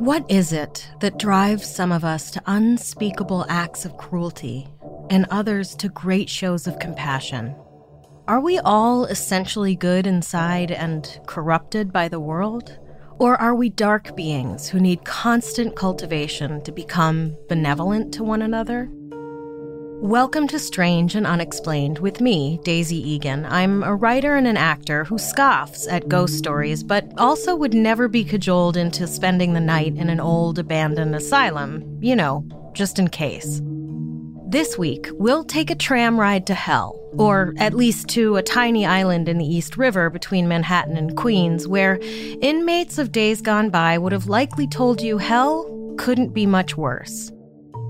What is it that drives some of us to unspeakable acts of cruelty and others to great shows of compassion? Are we all essentially good inside and corrupted by the world? Or are we dark beings who need constant cultivation to become benevolent to one another? Welcome to Strange and Unexplained with me, Daisy Egan. I'm a writer and an actor who scoffs at ghost stories, but also would never be cajoled into spending the night in an old abandoned asylum, you know, just in case. This week, we'll take a tram ride to hell, or at least to a tiny island in the East River between Manhattan and Queens, where inmates of days gone by would have likely told you hell couldn't be much worse.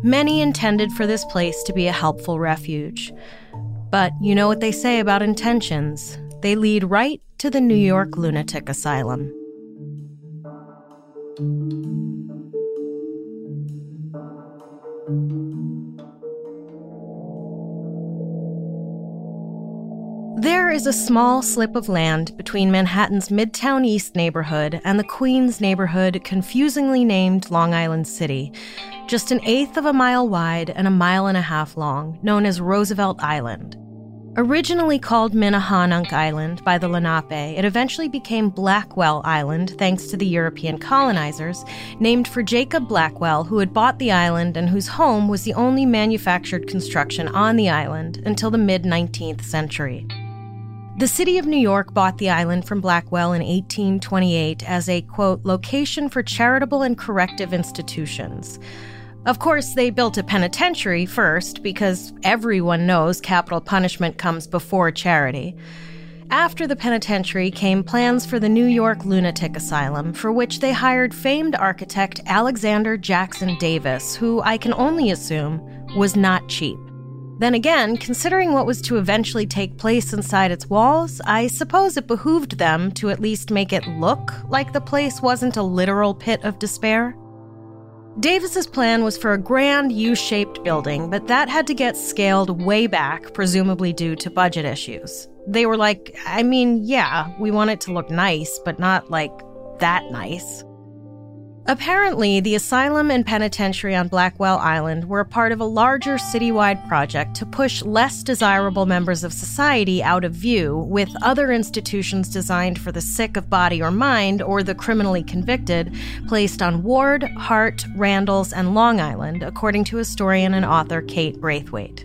Many intended for this place to be a helpful refuge. But you know what they say about intentions they lead right to the New York Lunatic Asylum. There is a small slip of land between Manhattan's Midtown East neighborhood and the Queens neighborhood, confusingly named Long Island City, just an eighth of a mile wide and a mile and a half long, known as Roosevelt Island. Originally called Minahanunk Island by the Lenape, it eventually became Blackwell Island thanks to the European colonizers, named for Jacob Blackwell, who had bought the island and whose home was the only manufactured construction on the island until the mid 19th century. The city of New York bought the island from Blackwell in 1828 as a, quote, location for charitable and corrective institutions. Of course, they built a penitentiary first because everyone knows capital punishment comes before charity. After the penitentiary came plans for the New York Lunatic Asylum, for which they hired famed architect Alexander Jackson Davis, who I can only assume was not cheap. Then again, considering what was to eventually take place inside its walls, I suppose it behooved them to at least make it look like the place wasn't a literal pit of despair. Davis's plan was for a grand U-shaped building, but that had to get scaled way back, presumably due to budget issues. They were like, I mean, yeah, we want it to look nice, but not like that nice. Apparently, the asylum and penitentiary on Blackwell Island were a part of a larger citywide project to push less desirable members of society out of view, with other institutions designed for the sick of body or mind or the criminally convicted placed on Ward, Hart, Randalls, and Long Island, according to historian and author Kate Braithwaite.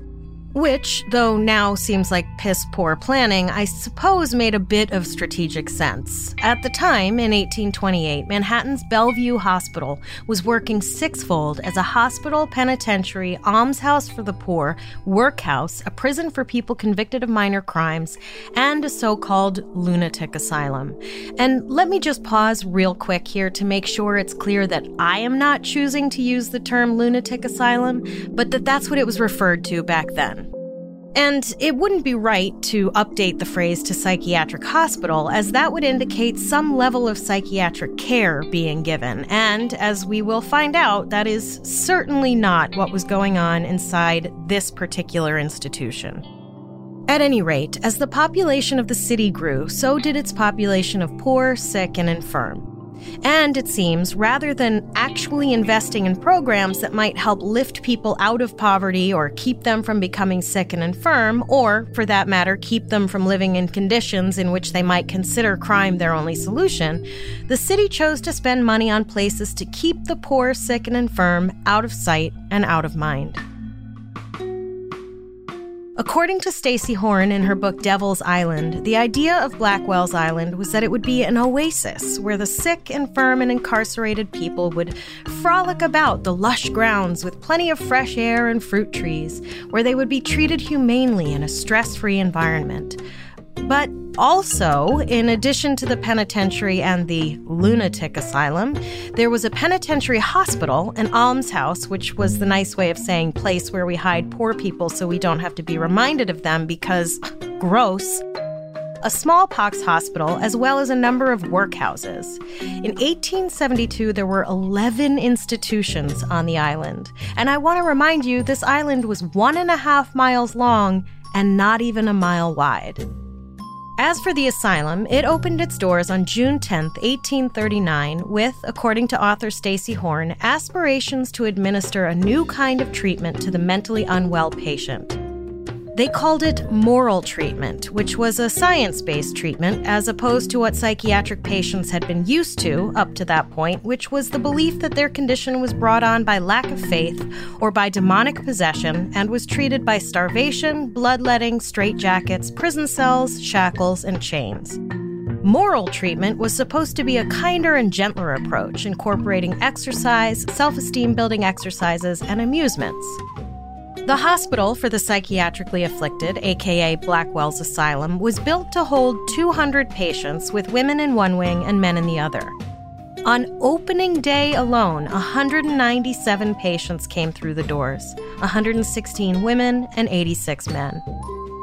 Which, though now seems like piss poor planning, I suppose made a bit of strategic sense. At the time, in 1828, Manhattan's Bellevue Hospital was working sixfold as a hospital, penitentiary, almshouse for the poor, workhouse, a prison for people convicted of minor crimes, and a so called lunatic asylum. And let me just pause real quick here to make sure it's clear that I am not choosing to use the term lunatic asylum, but that that's what it was referred to back then. And it wouldn't be right to update the phrase to psychiatric hospital, as that would indicate some level of psychiatric care being given. And as we will find out, that is certainly not what was going on inside this particular institution. At any rate, as the population of the city grew, so did its population of poor, sick, and infirm. And it seems, rather than actually investing in programs that might help lift people out of poverty or keep them from becoming sick and infirm, or, for that matter, keep them from living in conditions in which they might consider crime their only solution, the city chose to spend money on places to keep the poor, sick, and infirm out of sight and out of mind. According to Stacy Horn in her book Devil's Island, the idea of Blackwell's Island was that it would be an oasis where the sick, infirm, and incarcerated people would frolic about the lush grounds with plenty of fresh air and fruit trees, where they would be treated humanely in a stress free environment. But also, in addition to the penitentiary and the lunatic asylum, there was a penitentiary hospital, an almshouse, which was the nice way of saying place where we hide poor people so we don't have to be reminded of them because gross. A smallpox hospital, as well as a number of workhouses. In 1872, there were 11 institutions on the island. And I want to remind you this island was one and a half miles long and not even a mile wide. As for the asylum, it opened its doors on June 10, 1839, with, according to author Stacy Horn, aspirations to administer a new kind of treatment to the mentally unwell patient. They called it moral treatment, which was a science based treatment as opposed to what psychiatric patients had been used to up to that point, which was the belief that their condition was brought on by lack of faith or by demonic possession and was treated by starvation, bloodletting, straitjackets, prison cells, shackles, and chains. Moral treatment was supposed to be a kinder and gentler approach, incorporating exercise, self esteem building exercises, and amusements. The hospital for the psychiatrically afflicted, aka Blackwell's Asylum, was built to hold 200 patients with women in one wing and men in the other. On opening day alone, 197 patients came through the doors 116 women and 86 men.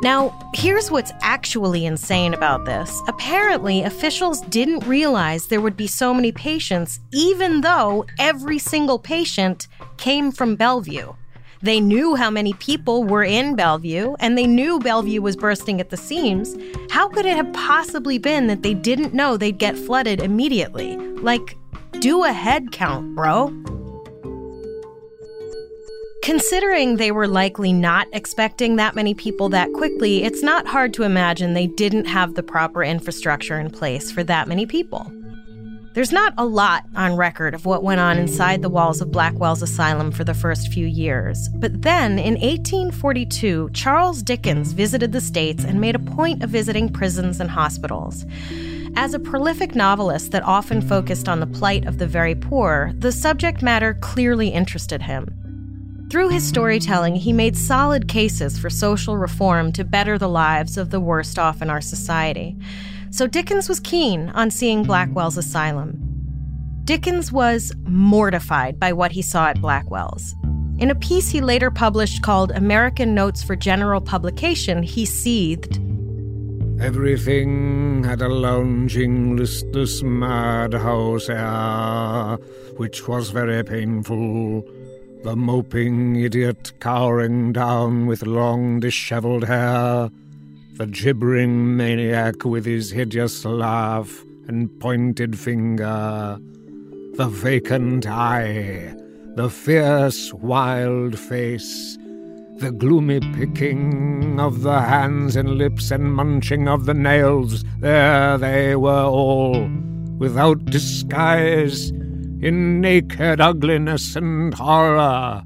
Now, here's what's actually insane about this. Apparently, officials didn't realize there would be so many patients, even though every single patient came from Bellevue. They knew how many people were in Bellevue, and they knew Bellevue was bursting at the seams. How could it have possibly been that they didn't know they'd get flooded immediately? Like, do a head count, bro. Considering they were likely not expecting that many people that quickly, it's not hard to imagine they didn't have the proper infrastructure in place for that many people. There's not a lot on record of what went on inside the walls of Blackwell's asylum for the first few years, but then in 1842, Charles Dickens visited the States and made a point of visiting prisons and hospitals. As a prolific novelist that often focused on the plight of the very poor, the subject matter clearly interested him. Through his storytelling, he made solid cases for social reform to better the lives of the worst off in our society so Dickens was keen on seeing Blackwell's asylum. Dickens was mortified by what he saw at Blackwell's. In a piece he later published called American Notes for General Publication, he seethed. Everything had a lounging, listless madhouse air, which was very painful. The moping idiot cowering down with long dishevelled hair, the gibbering maniac with his hideous laugh and pointed finger, the vacant eye, the fierce wild face, the gloomy picking of the hands and lips and munching of the nails, there they were all, without disguise, in naked ugliness and horror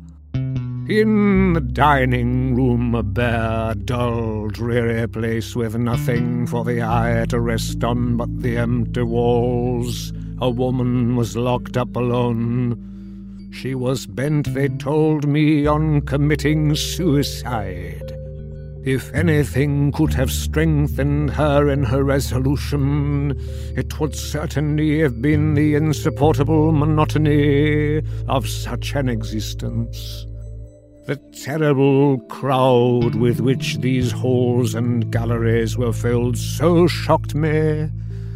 in the dining room, a bare, dull, dreary place with nothing for the eye to rest on but the empty walls, a woman was locked up alone. She was bent, they told me, on committing suicide. If anything could have strengthened her in her resolution, it would certainly have been the insupportable monotony of such an existence. The terrible crowd with which these halls and galleries were filled so shocked me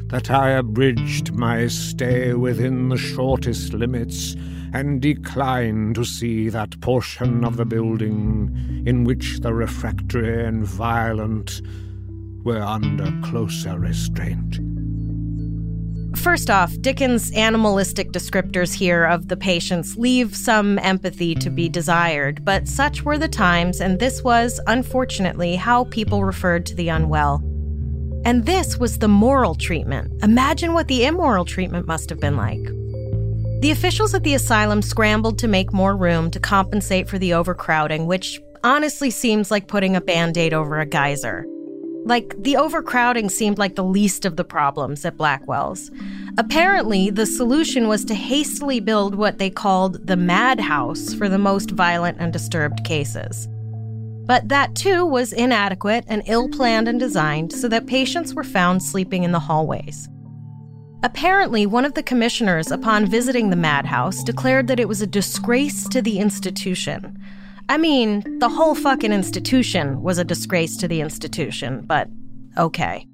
that I abridged my stay within the shortest limits and declined to see that portion of the building in which the refractory and violent were under closer restraint. First off, Dickens' animalistic descriptors here of the patients leave some empathy to be desired, but such were the times, and this was, unfortunately, how people referred to the unwell. And this was the moral treatment. Imagine what the immoral treatment must have been like. The officials at the asylum scrambled to make more room to compensate for the overcrowding, which honestly seems like putting a band aid over a geyser. Like, the overcrowding seemed like the least of the problems at Blackwell's. Apparently, the solution was to hastily build what they called the madhouse for the most violent and disturbed cases. But that too was inadequate and ill planned and designed so that patients were found sleeping in the hallways. Apparently, one of the commissioners, upon visiting the madhouse, declared that it was a disgrace to the institution I mean, the whole fucking institution was a disgrace to the institution, but okay.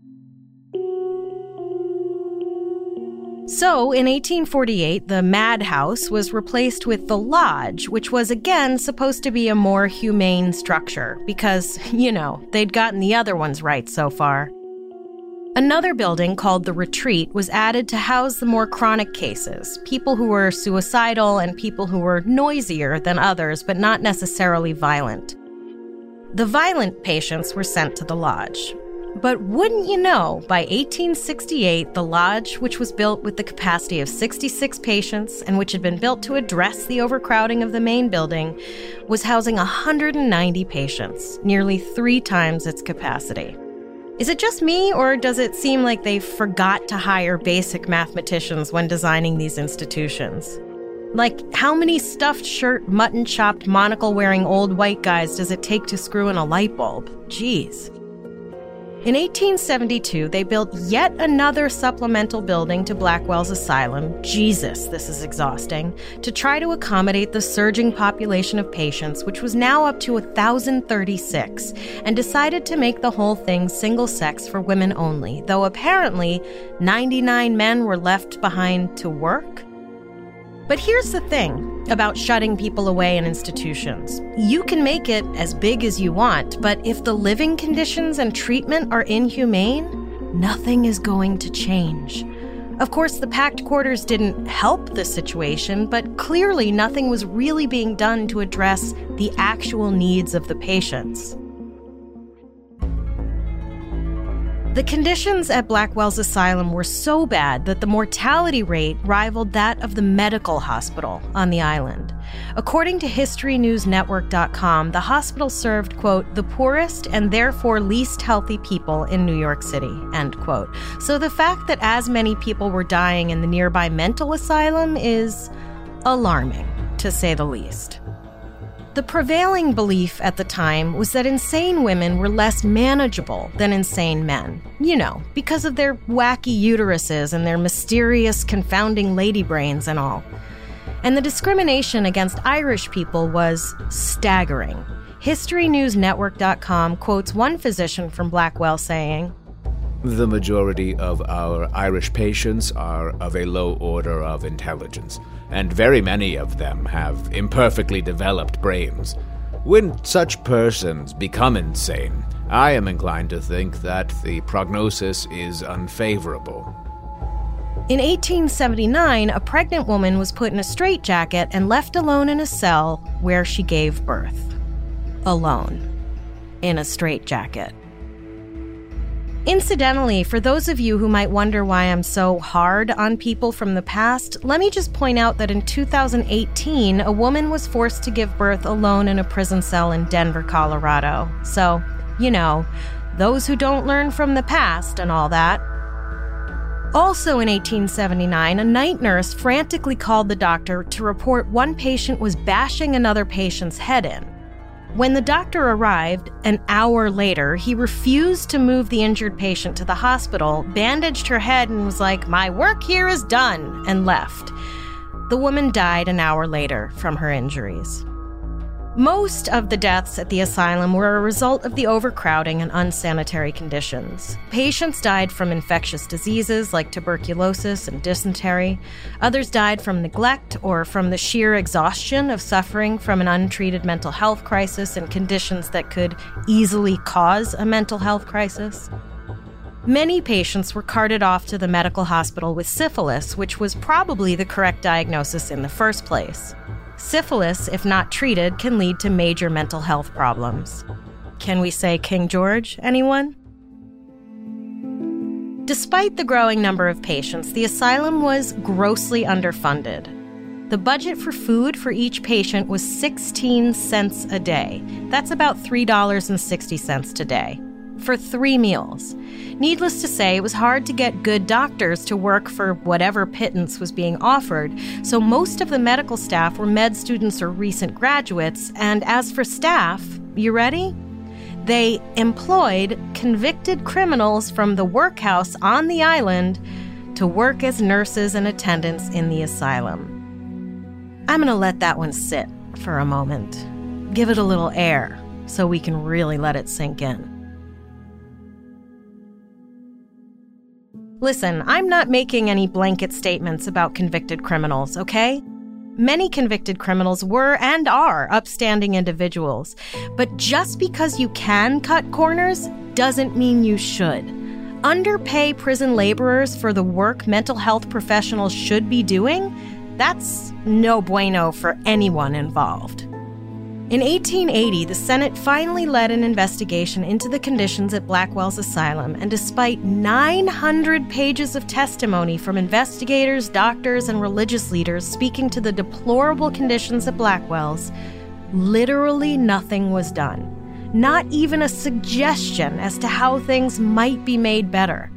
So, in 1848, the madhouse was replaced with the lodge, which was again supposed to be a more humane structure because, you know, they'd gotten the other ones right so far. Another building called the Retreat was added to house the more chronic cases, people who were suicidal and people who were noisier than others, but not necessarily violent. The violent patients were sent to the lodge. But wouldn't you know, by 1868, the lodge, which was built with the capacity of 66 patients and which had been built to address the overcrowding of the main building, was housing 190 patients, nearly three times its capacity. Is it just me, or does it seem like they forgot to hire basic mathematicians when designing these institutions? Like, how many stuffed shirt, mutton chopped, monocle wearing old white guys does it take to screw in a light bulb? Jeez. In 1872, they built yet another supplemental building to Blackwell's Asylum. Jesus, this is exhausting. To try to accommodate the surging population of patients, which was now up to 1,036, and decided to make the whole thing single sex for women only, though apparently 99 men were left behind to work. But here's the thing about shutting people away in institutions you can make it as big as you want, but if the living conditions and treatment are inhumane, nothing is going to change. Of course, the packed quarters didn't help the situation, but clearly nothing was really being done to address the actual needs of the patients. The conditions at Blackwell's asylum were so bad that the mortality rate rivaled that of the medical hospital on the island. According to HistoryNewsNetwork.com, the hospital served, quote, the poorest and therefore least healthy people in New York City, end quote. So the fact that as many people were dying in the nearby mental asylum is alarming, to say the least. The prevailing belief at the time was that insane women were less manageable than insane men. You know, because of their wacky uteruses and their mysterious, confounding lady brains and all. And the discrimination against Irish people was staggering. HistoryNewsNetwork.com quotes one physician from Blackwell saying, The majority of our Irish patients are of a low order of intelligence and very many of them have imperfectly developed brains. When such persons become insane, I am inclined to think that the prognosis is unfavorable. In 1879, a pregnant woman was put in a straitjacket and left alone in a cell where she gave birth. Alone. In a straitjacket. Incidentally, for those of you who might wonder why I'm so hard on people from the past, let me just point out that in 2018, a woman was forced to give birth alone in a prison cell in Denver, Colorado. So, you know, those who don't learn from the past and all that. Also in 1879, a night nurse frantically called the doctor to report one patient was bashing another patient's head in. When the doctor arrived an hour later, he refused to move the injured patient to the hospital, bandaged her head, and was like, My work here is done, and left. The woman died an hour later from her injuries. Most of the deaths at the asylum were a result of the overcrowding and unsanitary conditions. Patients died from infectious diseases like tuberculosis and dysentery. Others died from neglect or from the sheer exhaustion of suffering from an untreated mental health crisis and conditions that could easily cause a mental health crisis. Many patients were carted off to the medical hospital with syphilis, which was probably the correct diagnosis in the first place. Syphilis, if not treated, can lead to major mental health problems. Can we say King George, anyone? Despite the growing number of patients, the asylum was grossly underfunded. The budget for food for each patient was 16 cents a day. That's about $3.60 today for three meals. Needless to say, it was hard to get good doctors to work for whatever pittance was being offered, so most of the medical staff were med students or recent graduates, and as for staff, you ready? They employed convicted criminals from the workhouse on the island to work as nurses and attendants in the asylum. I'm going to let that one sit for a moment. Give it a little air so we can really let it sink in. Listen, I'm not making any blanket statements about convicted criminals, okay? Many convicted criminals were and are upstanding individuals. But just because you can cut corners doesn't mean you should. underpay prison laborers for the work mental health professionals should be doing, that's no bueno for anyone involved. In 1880, the Senate finally led an investigation into the conditions at Blackwell's asylum, and despite 900 pages of testimony from investigators, doctors, and religious leaders speaking to the deplorable conditions at Blackwell's, literally nothing was done. Not even a suggestion as to how things might be made better.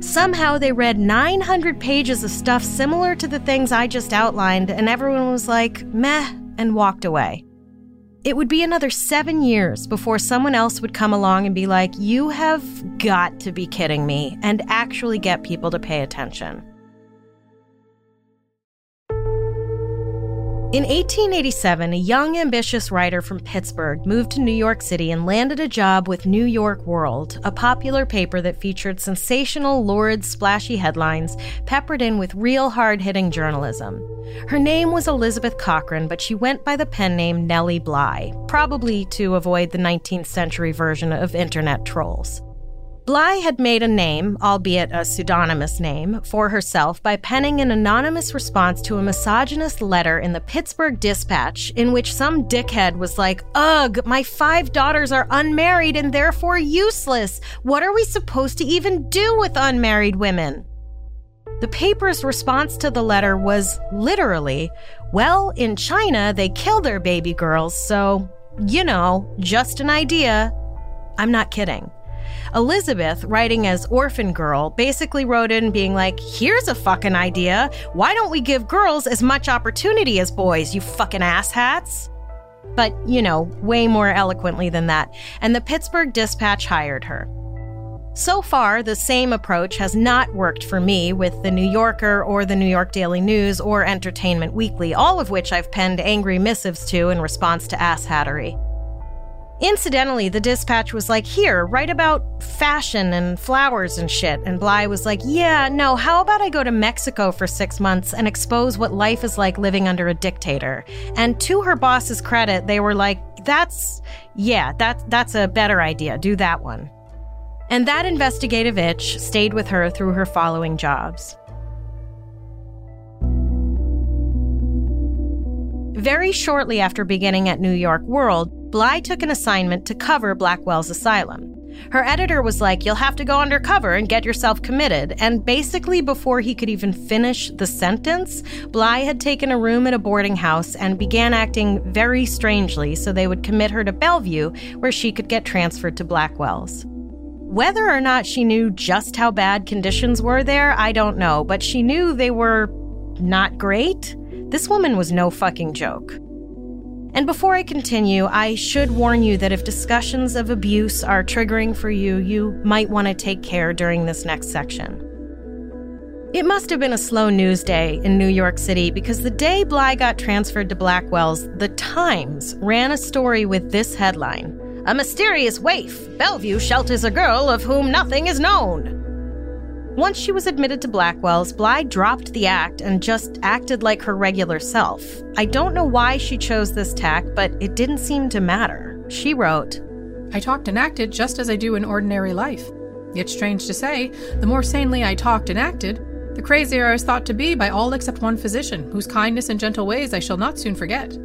Somehow they read 900 pages of stuff similar to the things I just outlined, and everyone was like, meh, and walked away. It would be another seven years before someone else would come along and be like, You have got to be kidding me, and actually get people to pay attention. In 1887, a young, ambitious writer from Pittsburgh moved to New York City and landed a job with New York World, a popular paper that featured sensational, lurid, splashy headlines peppered in with real hard hitting journalism. Her name was Elizabeth Cochran, but she went by the pen name Nellie Bly, probably to avoid the 19th century version of internet trolls. Bly had made a name, albeit a pseudonymous name, for herself by penning an anonymous response to a misogynist letter in the Pittsburgh Dispatch in which some dickhead was like, Ugh, my five daughters are unmarried and therefore useless. What are we supposed to even do with unmarried women? The paper's response to the letter was literally, Well, in China, they kill their baby girls, so, you know, just an idea. I'm not kidding. Elizabeth, writing as Orphan Girl, basically wrote in being like, here's a fucking idea. Why don't we give girls as much opportunity as boys, you fucking asshats? But, you know, way more eloquently than that. And the Pittsburgh Dispatch hired her. So far, the same approach has not worked for me with The New Yorker or the New York Daily News or Entertainment Weekly, all of which I've penned angry missives to in response to asshattery. Incidentally, the dispatch was like, Here, write about fashion and flowers and shit. And Bly was like, Yeah, no, how about I go to Mexico for six months and expose what life is like living under a dictator? And to her boss's credit, they were like, That's, yeah, that, that's a better idea. Do that one. And that investigative itch stayed with her through her following jobs. Very shortly after beginning at New York World, Bly took an assignment to cover Blackwell's asylum. Her editor was like, You'll have to go undercover and get yourself committed. And basically, before he could even finish the sentence, Bly had taken a room at a boarding house and began acting very strangely so they would commit her to Bellevue, where she could get transferred to Blackwell's. Whether or not she knew just how bad conditions were there, I don't know, but she knew they were not great. This woman was no fucking joke. And before I continue, I should warn you that if discussions of abuse are triggering for you, you might want to take care during this next section. It must have been a slow news day in New York City because the day Bly got transferred to Blackwell's, The Times ran a story with this headline A mysterious waif. Bellevue shelters a girl of whom nothing is known. Once she was admitted to Blackwell's, Bly dropped the act and just acted like her regular self. I don't know why she chose this tack, but it didn't seem to matter. She wrote, I talked and acted just as I do in ordinary life. Yet, strange to say, the more sanely I talked and acted, the crazier I was thought to be by all except one physician, whose kindness and gentle ways I shall not soon forget.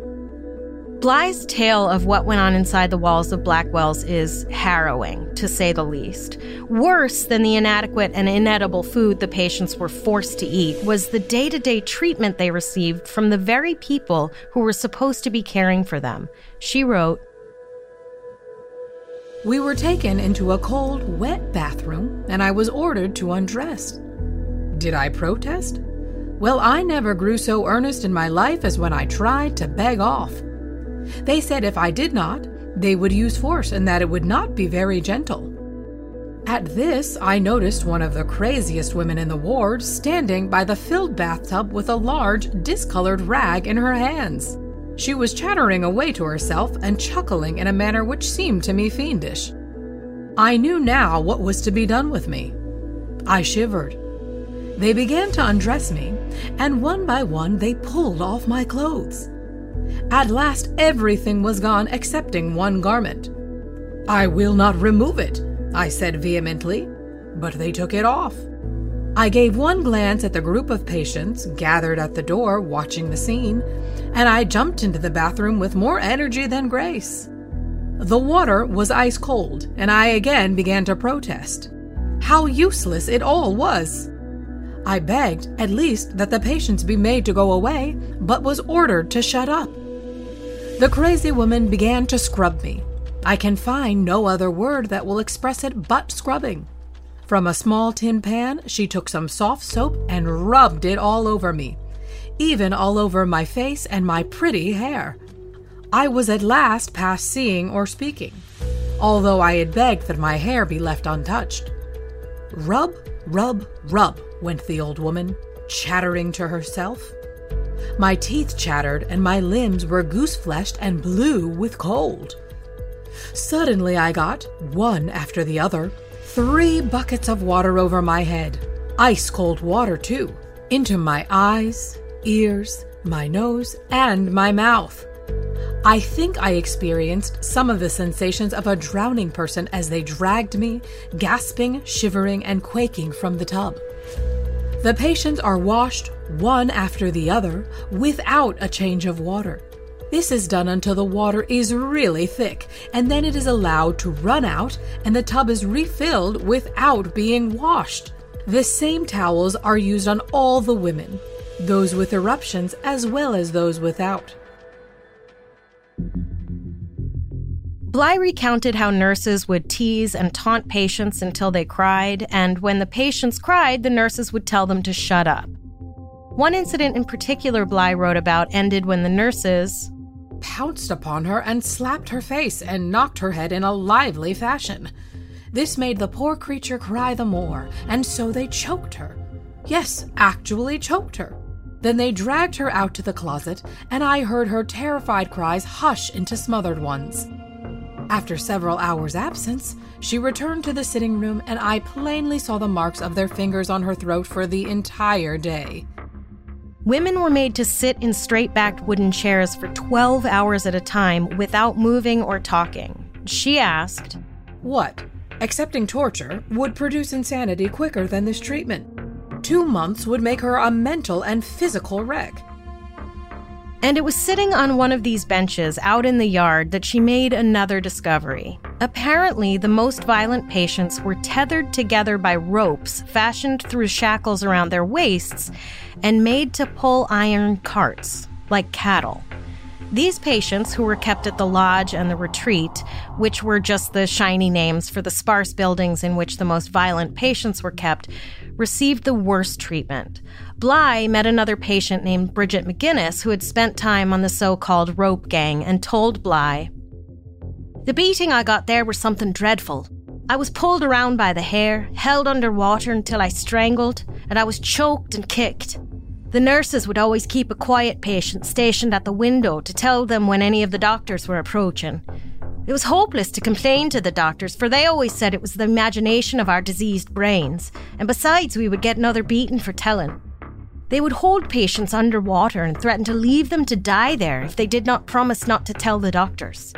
Bly's tale of what went on inside the walls of Blackwell's is harrowing, to say the least. Worse than the inadequate and inedible food the patients were forced to eat was the day to day treatment they received from the very people who were supposed to be caring for them. She wrote, We were taken into a cold, wet bathroom, and I was ordered to undress. Did I protest? Well, I never grew so earnest in my life as when I tried to beg off. They said if I did not, they would use force and that it would not be very gentle. At this, I noticed one of the craziest women in the ward standing by the filled bathtub with a large, discolored rag in her hands. She was chattering away to herself and chuckling in a manner which seemed to me fiendish. I knew now what was to be done with me. I shivered. They began to undress me, and one by one they pulled off my clothes. At last, everything was gone excepting one garment. I will not remove it, I said vehemently. but they took it off. I gave one glance at the group of patients gathered at the door watching the scene, and I jumped into the bathroom with more energy than grace. The water was ice cold, and I again began to protest. How useless it all was! I begged, at least, that the patients be made to go away, but was ordered to shut up. The crazy woman began to scrub me. I can find no other word that will express it but scrubbing. From a small tin pan, she took some soft soap and rubbed it all over me, even all over my face and my pretty hair. I was at last past seeing or speaking, although I had begged that my hair be left untouched. Rub, rub, rub, went the old woman, chattering to herself. My teeth chattered, and my limbs were goose fleshed and blue with cold. Suddenly, I got, one after the other, Three buckets of water over my head, ice cold water too, into my eyes, ears, my nose, and my mouth. I think I experienced some of the sensations of a drowning person as they dragged me, gasping, shivering, and quaking from the tub. The patients are washed one after the other without a change of water. This is done until the water is really thick, and then it is allowed to run out and the tub is refilled without being washed. The same towels are used on all the women, those with eruptions as well as those without. Bly recounted how nurses would tease and taunt patients until they cried, and when the patients cried, the nurses would tell them to shut up. One incident in particular Bly wrote about ended when the nurses, pounced upon her and slapped her face and knocked her head in a lively fashion. This made the poor creature cry the more, and so they choked her. Yes, actually choked her. Then they dragged her out to the closet, and I heard her terrified cries hush into smothered ones. After several hours' absence, she returned to the sitting room, and I plainly saw the marks of their fingers on her throat for the entire day. Women were made to sit in straight backed wooden chairs for 12 hours at a time without moving or talking. She asked, What, accepting torture, would produce insanity quicker than this treatment? Two months would make her a mental and physical wreck. And it was sitting on one of these benches out in the yard that she made another discovery. Apparently, the most violent patients were tethered together by ropes fashioned through shackles around their waists and made to pull iron carts, like cattle. These patients, who were kept at the lodge and the retreat, which were just the shiny names for the sparse buildings in which the most violent patients were kept, received the worst treatment. Bly met another patient named Bridget McGuinness who had spent time on the so called rope gang and told Bly, The beating I got there was something dreadful. I was pulled around by the hair, held under water until I strangled, and I was choked and kicked. The nurses would always keep a quiet patient stationed at the window to tell them when any of the doctors were approaching. It was hopeless to complain to the doctors, for they always said it was the imagination of our diseased brains, and besides, we would get another beating for telling. They would hold patients underwater and threaten to leave them to die there if they did not promise not to tell the doctors.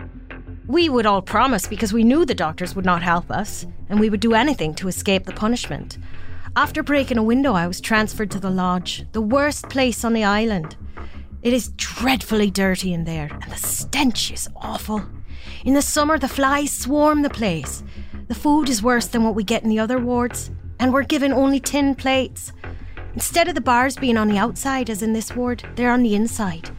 We would all promise because we knew the doctors would not help us, and we would do anything to escape the punishment. After breaking a window, I was transferred to the lodge, the worst place on the island. It is dreadfully dirty in there, and the stench is awful. In the summer, the flies swarm the place. The food is worse than what we get in the other wards, and we're given only tin plates. Instead of the bars being on the outside, as in this ward, they're on the inside.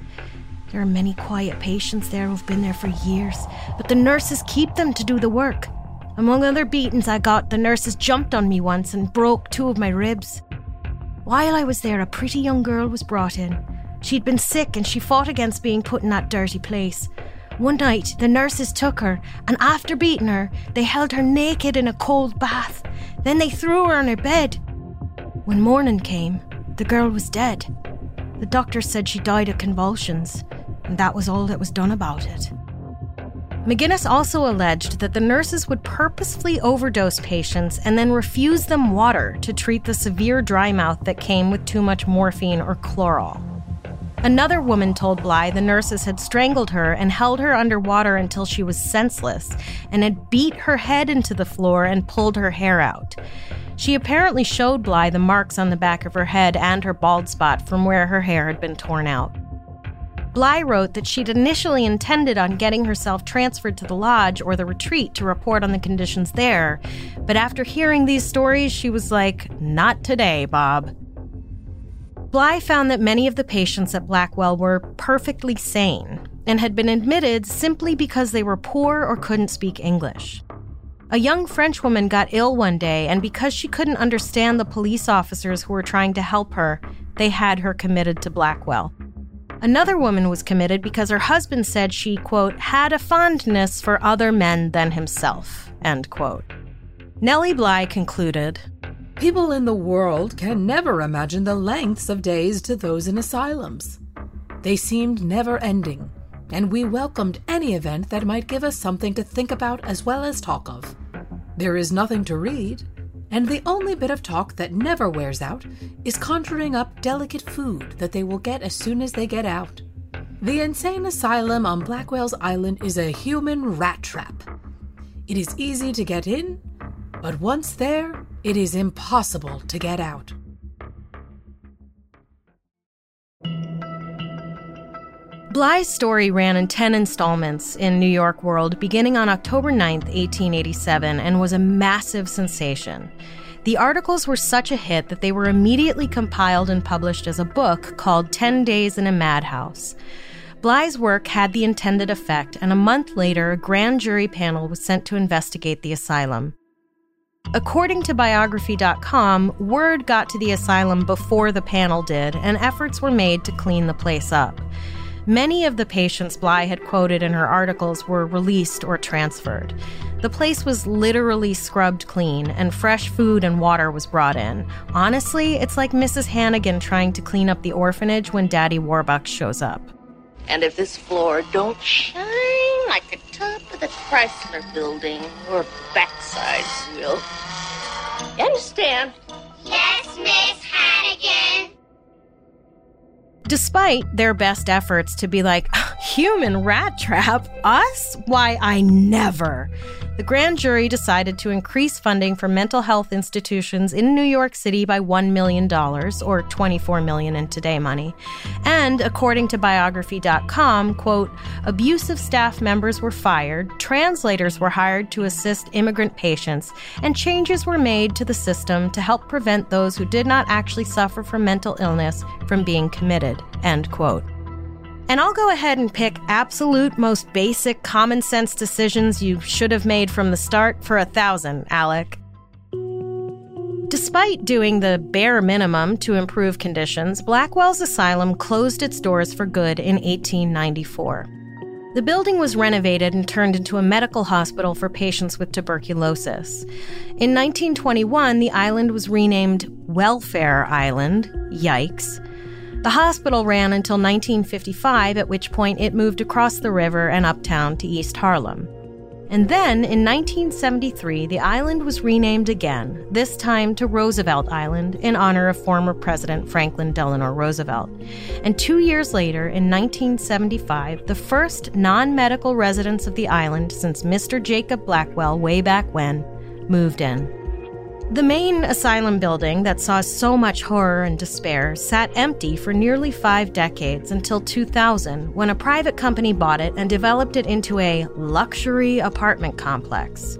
There are many quiet patients there who've been there for years, but the nurses keep them to do the work. Among other beatings I got, the nurses jumped on me once and broke two of my ribs. While I was there, a pretty young girl was brought in. She'd been sick and she fought against being put in that dirty place. One night, the nurses took her, and after beating her, they held her naked in a cold bath. Then they threw her on her bed. When morning came, the girl was dead. The doctor said she died of convulsions, and that was all that was done about it. McGuinness also alleged that the nurses would purposefully overdose patients and then refuse them water to treat the severe dry mouth that came with too much morphine or chloral. Another woman told Bly the nurses had strangled her and held her underwater until she was senseless and had beat her head into the floor and pulled her hair out. She apparently showed Bly the marks on the back of her head and her bald spot from where her hair had been torn out. Bly wrote that she'd initially intended on getting herself transferred to the lodge or the retreat to report on the conditions there, but after hearing these stories, she was like, Not today, Bob. Bly found that many of the patients at Blackwell were perfectly sane and had been admitted simply because they were poor or couldn't speak English. A young French woman got ill one day, and because she couldn't understand the police officers who were trying to help her, they had her committed to Blackwell. Another woman was committed because her husband said she, quote, had a fondness for other men than himself, end quote. Nellie Bly concluded People in the world can never imagine the lengths of days to those in asylums. They seemed never ending, and we welcomed any event that might give us something to think about as well as talk of. There is nothing to read, and the only bit of talk that never wears out is conjuring up delicate food that they will get as soon as they get out. The insane asylum on Blackwell's Island is a human rat trap. It is easy to get in, but once there, it is impossible to get out. Bly's story ran in 10 installments in New York World beginning on October 9, 1887, and was a massive sensation. The articles were such a hit that they were immediately compiled and published as a book called 10 Days in a Madhouse. Bly's work had the intended effect, and a month later, a grand jury panel was sent to investigate the asylum. According to biography.com, word got to the asylum before the panel did, and efforts were made to clean the place up. Many of the patients Bly had quoted in her articles were released or transferred. The place was literally scrubbed clean, and fresh food and water was brought in. Honestly, it's like Mrs. Hannigan trying to clean up the orphanage when Daddy Warbucks shows up. And if this floor don't shine like the top of the Chrysler building, your backsides will. You understand? Yes, Miss Hannigan. Despite their best efforts to be like, human rat trap? Us? Why, I never. The grand jury decided to increase funding for mental health institutions in New York City by $1 million, or 24 million in today money. And according to biography.com, quote, abusive staff members were fired, translators were hired to assist immigrant patients, and changes were made to the system to help prevent those who did not actually suffer from mental illness from being committed, end quote. And I'll go ahead and pick absolute, most basic, common sense decisions you should have made from the start for a thousand, Alec. Despite doing the bare minimum to improve conditions, Blackwell's Asylum closed its doors for good in 1894. The building was renovated and turned into a medical hospital for patients with tuberculosis. In 1921, the island was renamed Welfare Island. Yikes. The hospital ran until 1955, at which point it moved across the river and uptown to East Harlem. And then, in 1973, the island was renamed again, this time to Roosevelt Island in honor of former President Franklin Delano Roosevelt. And two years later, in 1975, the first non medical residents of the island since Mr. Jacob Blackwell way back when moved in. The main asylum building that saw so much horror and despair sat empty for nearly five decades until 2000, when a private company bought it and developed it into a luxury apartment complex.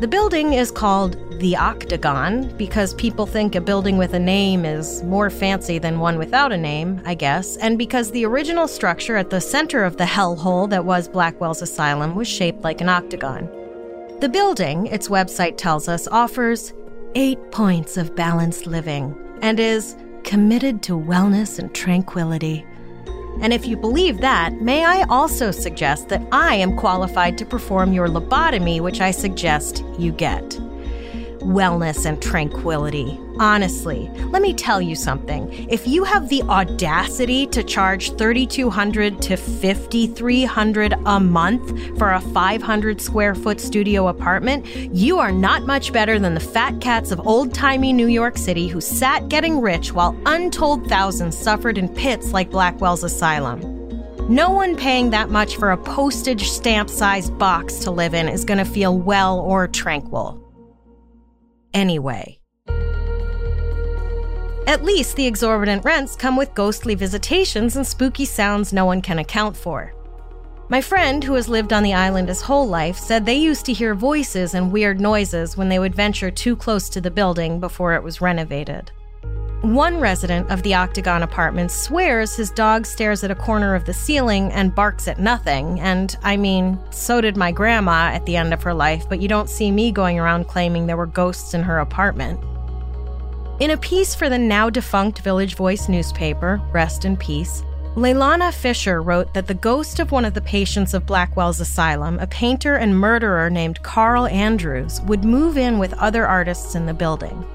The building is called the Octagon because people think a building with a name is more fancy than one without a name, I guess, and because the original structure at the center of the hellhole that was Blackwell's asylum was shaped like an octagon. The building, its website tells us, offers eight points of balanced living and is committed to wellness and tranquility. And if you believe that, may I also suggest that I am qualified to perform your lobotomy, which I suggest you get wellness and tranquility. Honestly, let me tell you something. If you have the audacity to charge 3200 to 5300 a month for a 500 square foot studio apartment, you are not much better than the fat cats of old-timey New York City who sat getting rich while untold thousands suffered in pits like Blackwell's Asylum. No one paying that much for a postage stamp sized box to live in is going to feel well or tranquil anyway. At least the exorbitant rents come with ghostly visitations and spooky sounds no one can account for. My friend, who has lived on the island his whole life, said they used to hear voices and weird noises when they would venture too close to the building before it was renovated. One resident of the Octagon apartment swears his dog stares at a corner of the ceiling and barks at nothing, and I mean, so did my grandma at the end of her life, but you don't see me going around claiming there were ghosts in her apartment. In a piece for the now defunct Village Voice newspaper, Rest in Peace, Leilana Fisher wrote that the ghost of one of the patients of Blackwell's asylum, a painter and murderer named Carl Andrews, would move in with other artists in the building.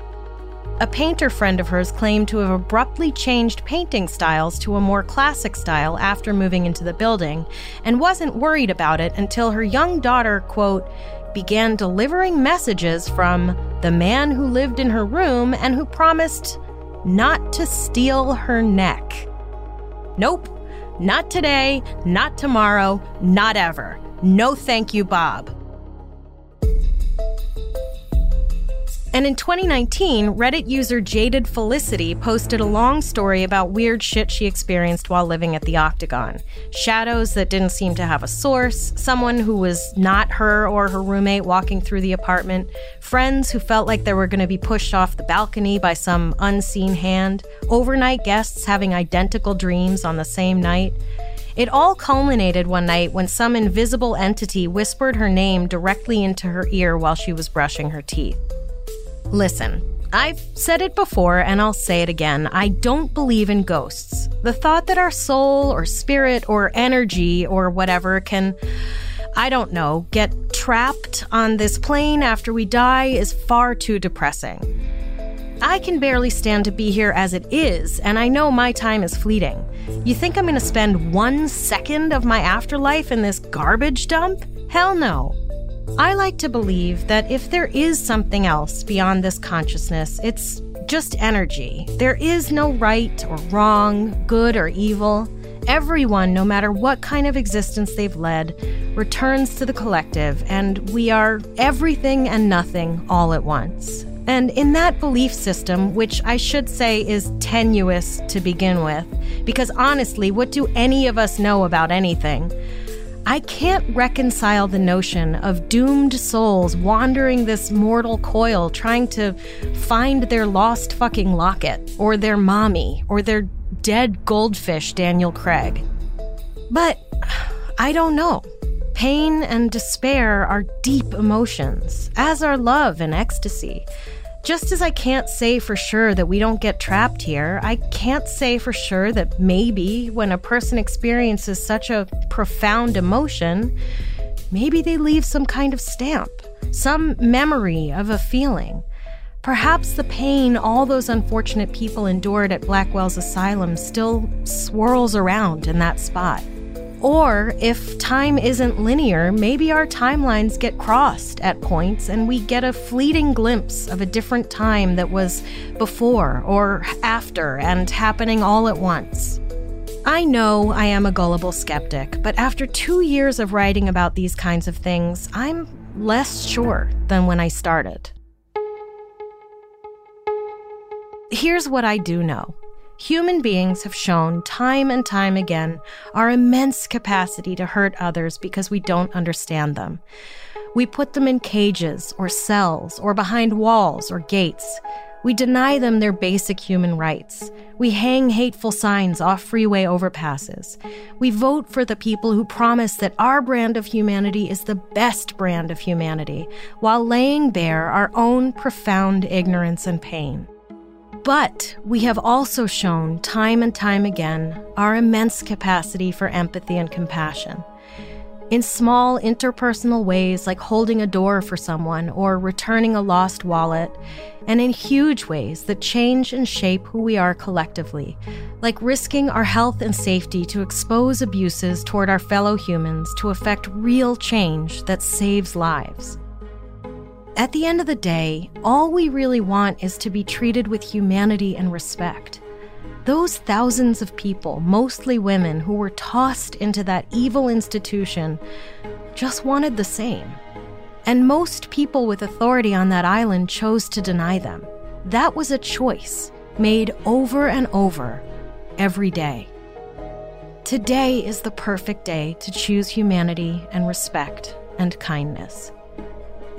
A painter friend of hers claimed to have abruptly changed painting styles to a more classic style after moving into the building and wasn't worried about it until her young daughter, quote, began delivering messages from the man who lived in her room and who promised not to steal her neck. Nope, not today, not tomorrow, not ever. No thank you, Bob. And in 2019, Reddit user Jaded Felicity posted a long story about weird shit she experienced while living at the Octagon. Shadows that didn't seem to have a source, someone who was not her or her roommate walking through the apartment, friends who felt like they were going to be pushed off the balcony by some unseen hand, overnight guests having identical dreams on the same night. It all culminated one night when some invisible entity whispered her name directly into her ear while she was brushing her teeth. Listen, I've said it before and I'll say it again. I don't believe in ghosts. The thought that our soul or spirit or energy or whatever can, I don't know, get trapped on this plane after we die is far too depressing. I can barely stand to be here as it is, and I know my time is fleeting. You think I'm gonna spend one second of my afterlife in this garbage dump? Hell no. I like to believe that if there is something else beyond this consciousness, it's just energy. There is no right or wrong, good or evil. Everyone, no matter what kind of existence they've led, returns to the collective, and we are everything and nothing all at once. And in that belief system, which I should say is tenuous to begin with, because honestly, what do any of us know about anything? I can't reconcile the notion of doomed souls wandering this mortal coil trying to find their lost fucking locket, or their mommy, or their dead goldfish, Daniel Craig. But I don't know. Pain and despair are deep emotions, as are love and ecstasy. Just as I can't say for sure that we don't get trapped here, I can't say for sure that maybe when a person experiences such a profound emotion, maybe they leave some kind of stamp, some memory of a feeling. Perhaps the pain all those unfortunate people endured at Blackwell's asylum still swirls around in that spot. Or if time isn't linear, maybe our timelines get crossed at points and we get a fleeting glimpse of a different time that was before or after and happening all at once. I know I am a gullible skeptic, but after two years of writing about these kinds of things, I'm less sure than when I started. Here's what I do know Human beings have shown time and time again our immense capacity to hurt others because we don't understand them. We put them in cages or cells or behind walls or gates. We deny them their basic human rights. We hang hateful signs off freeway overpasses. We vote for the people who promise that our brand of humanity is the best brand of humanity, while laying bare our own profound ignorance and pain. But we have also shown time and time again our immense capacity for empathy and compassion. In small interpersonal ways, like holding a door for someone or returning a lost wallet, and in huge ways that change and shape who we are collectively, like risking our health and safety to expose abuses toward our fellow humans to effect real change that saves lives. At the end of the day, all we really want is to be treated with humanity and respect. Those thousands of people, mostly women, who were tossed into that evil institution just wanted the same. And most people with authority on that island chose to deny them. That was a choice. made over and over every day. Today is the perfect day to choose humanity and respect and kindness.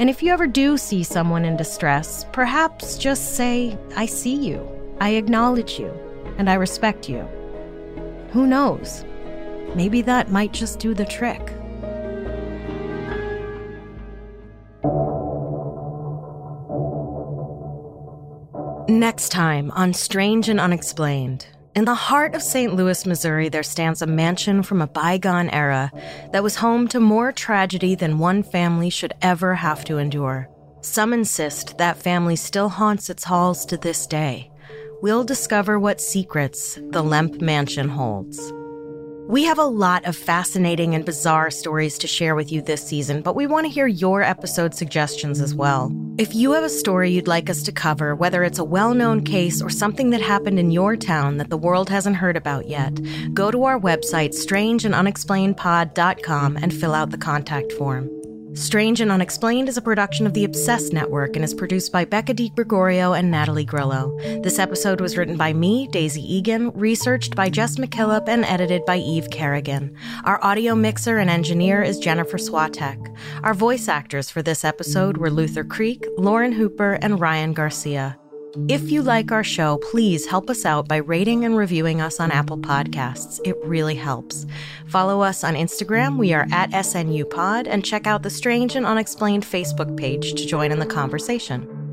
And if you ever do see someone in distress, perhaps just say, I see you, I acknowledge you, and I respect you. Who knows? Maybe that might just do the trick. Next time on Strange and Unexplained. In the heart of St. Louis, Missouri, there stands a mansion from a bygone era that was home to more tragedy than one family should ever have to endure. Some insist that family still haunts its halls to this day. We'll discover what secrets the Lemp Mansion holds. We have a lot of fascinating and bizarre stories to share with you this season, but we want to hear your episode suggestions as well. If you have a story you'd like us to cover, whether it's a well known case or something that happened in your town that the world hasn't heard about yet, go to our website, strangeandunexplainedpod.com, and fill out the contact form. Strange and Unexplained is a production of the Obsessed Network and is produced by Becca Gregorio and Natalie Grillo. This episode was written by me, Daisy Egan, researched by Jess McKillop, and edited by Eve Kerrigan. Our audio mixer and engineer is Jennifer Swatek. Our voice actors for this episode were Luther Creek, Lauren Hooper, and Ryan Garcia. If you like our show, please help us out by rating and reviewing us on Apple Podcasts. It really helps. Follow us on Instagram. We are at SNU Pod, and check out the Strange and Unexplained Facebook page to join in the conversation.